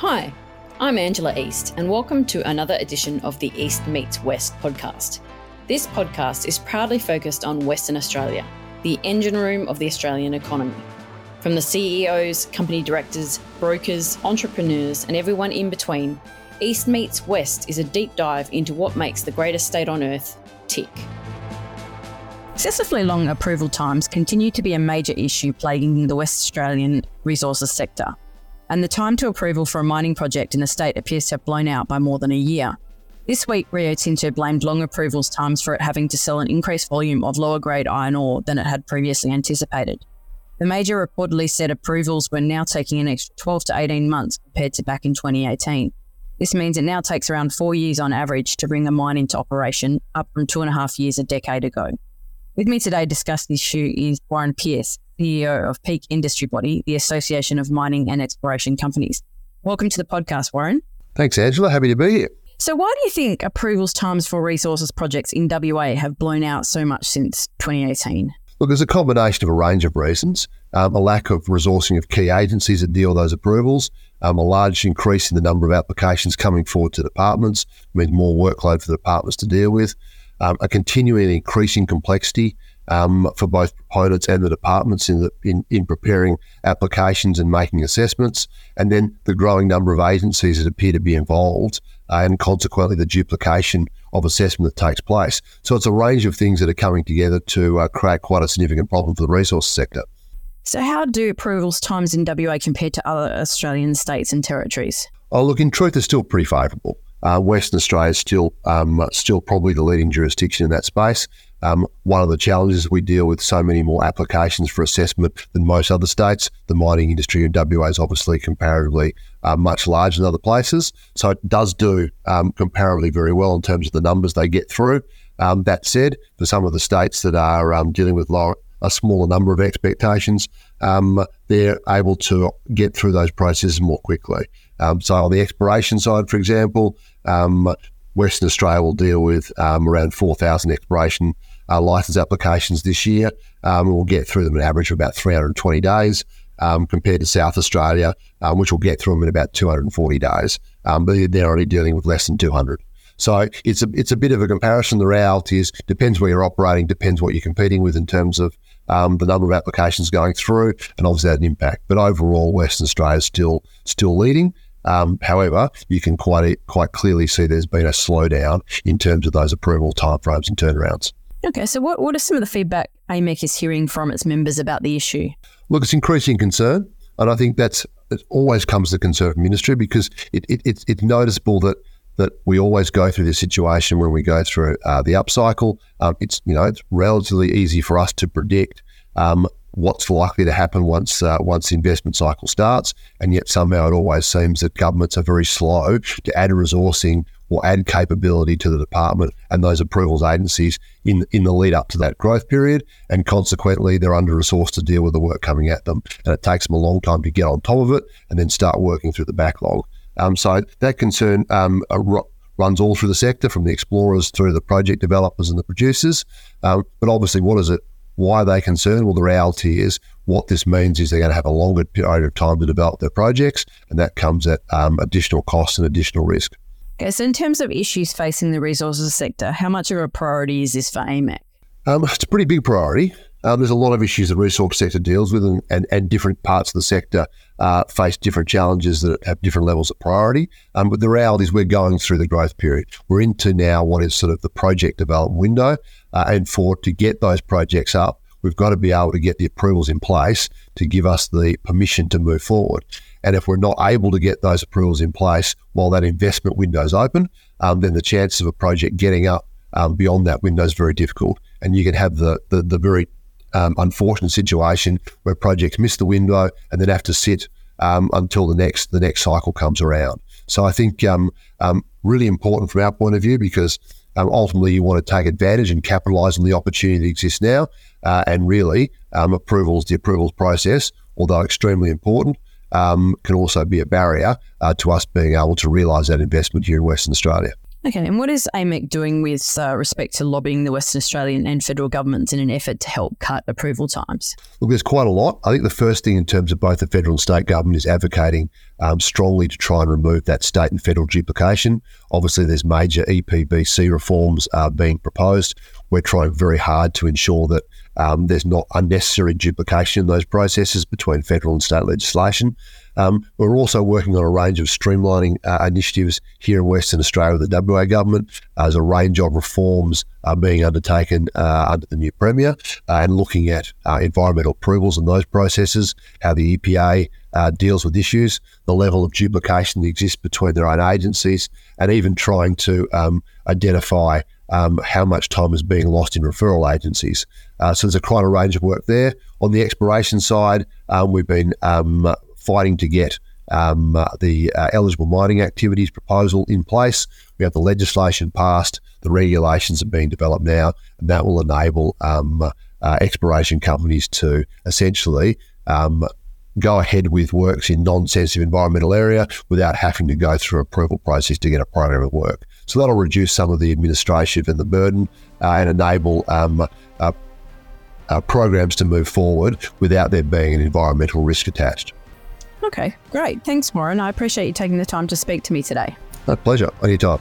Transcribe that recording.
Hi, I'm Angela East, and welcome to another edition of the East Meets West podcast. This podcast is proudly focused on Western Australia, the engine room of the Australian economy. From the CEOs, company directors, brokers, entrepreneurs, and everyone in between, East Meets West is a deep dive into what makes the greatest state on earth tick. Excessively long approval times continue to be a major issue plaguing the West Australian resources sector, and the time to approval for a mining project in the state appears to have blown out by more than a year. This week, Rio Tinto blamed long approvals times for it having to sell an increased volume of lower grade iron ore than it had previously anticipated. The major reportedly said approvals were now taking an extra 12 to 18 months compared to back in 2018. This means it now takes around four years on average to bring a mine into operation, up from two and a half years a decade ago. With me today to discuss this issue is Warren Pearce, CEO of Peak Industry Body, the Association of Mining and Exploration Companies. Welcome to the podcast, Warren. Thanks, Angela. Happy to be here. So, why do you think approvals times for resources projects in WA have blown out so much since 2018? Look, there's a combination of a range of reasons. Um, a lack of resourcing of key agencies that deal with those approvals, um, a large increase in the number of applications coming forward to departments means more workload for the departments to deal with um, a continuing increasing complexity um, for both proponents and the departments in, the, in, in preparing applications and making assessments, and then the growing number of agencies that appear to be involved, uh, and consequently the duplication of assessment that takes place. So it's a range of things that are coming together to uh, create quite a significant problem for the resource sector. So, how do approvals times in WA compare to other Australian states and territories? Oh, look, in truth, they're still pretty favourable. Uh, Western Australia is still um, still probably the leading jurisdiction in that space. Um, one of the challenges we deal with so many more applications for assessment than most other states. The mining industry in WA is obviously comparatively uh, much larger than other places, so it does do um, comparably very well in terms of the numbers they get through. Um, that said, for some of the states that are um, dealing with lower, a smaller number of expectations, um, they're able to get through those processes more quickly. Um, so on the exploration side, for example, um, Western Australia will deal with um, around 4,000 exploration uh, license applications this year. Um, we'll get through them an average of about 320 days. Um, compared to South Australia, which will get through them in about 240 days. but they're already dealing with less than 200. So it's a it's a bit of a comparison. The reality is depends where you're operating, depends what you're competing with in terms of um, the number of applications going through, and obviously that an impact. But overall, Western Australia is still still leading. Um, however, you can quite quite clearly see there's been a slowdown in terms of those approval timeframes and turnarounds. Okay, so what, what are some of the feedback AMEC is hearing from its members about the issue? Look, it's increasing concern, and I think that's it always comes to concern from industry because it, it, it's, it's noticeable that that we always go through this situation when we go through uh, the upcycle. Um, it's you know it's relatively easy for us to predict um, what's likely to happen once uh, once the investment cycle starts. And yet somehow it always seems that governments are very slow to add resourcing or add capability to the department and those approvals agencies in in the lead up to that growth period. And consequently, they're under resourced to deal with the work coming at them, and it takes them a long time to get on top of it and then start working through the backlog. Um, so that concern um, runs all through the sector, from the explorers through the project developers and the producers. Um, but obviously, what is it? Why are they concerned? Well, the reality is what this means is they're going to have a longer period of time to develop their projects, and that comes at um, additional cost and additional risk. Okay, so in terms of issues facing the resources sector, how much of a priority is this for AMEC? Um, it's a pretty big priority. Um, there's a lot of issues the resource sector deals with, and, and, and different parts of the sector uh, face different challenges that have different levels of priority. Um, but the reality is, we're going through the growth period. We're into now what is sort of the project development window, uh, and for to get those projects up, we've got to be able to get the approvals in place to give us the permission to move forward. And if we're not able to get those approvals in place while that investment window is open, um, then the chances of a project getting up um, beyond that window is very difficult. And you can have the, the, the very um, unfortunate situation where projects miss the window and then have to sit um, until the next the next cycle comes around. So I think um, um really important from our point of view because um, ultimately, you want to take advantage and capitalise on the opportunity that exists now. Uh, and really, um, approvals, the approvals process, although extremely important, um, can also be a barrier uh, to us being able to realise that investment here in Western Australia. Okay, and what is AMEC doing with uh, respect to lobbying the Western Australian and federal governments in an effort to help cut approval times? Look, there's quite a lot. I think the first thing in terms of both the federal and state government is advocating um, strongly to try and remove that state and federal duplication. Obviously, there's major EPBC reforms uh, being proposed. We're trying very hard to ensure that um, there's not unnecessary duplication in those processes between federal and state legislation. Um, we're also working on a range of streamlining uh, initiatives here in Western Australia with the WA government. Uh, there's a range of reforms uh, being undertaken uh, under the new Premier and looking at environmental approvals and those processes, how the EPA deals with issues, the level of duplication that exists between their own agencies, and even trying to um, identify um, how much time is being lost in referral agencies. Uh, so there's a quite a range of work there. On the exploration side, um, we've been um, fighting to get um, uh, the uh, eligible mining activities proposal in place. We have the legislation passed, the regulations are being developed now, and that will enable um, uh, exploration companies to essentially um, go ahead with works in non-sensitive environmental area without having to go through approval process to get a program of work. So that'll reduce some of the administration and the burden uh, and enable um, uh, uh, programs to move forward without there being an environmental risk attached. Okay, great. Thanks, Warren. I appreciate you taking the time to speak to me today. My pleasure. Anytime.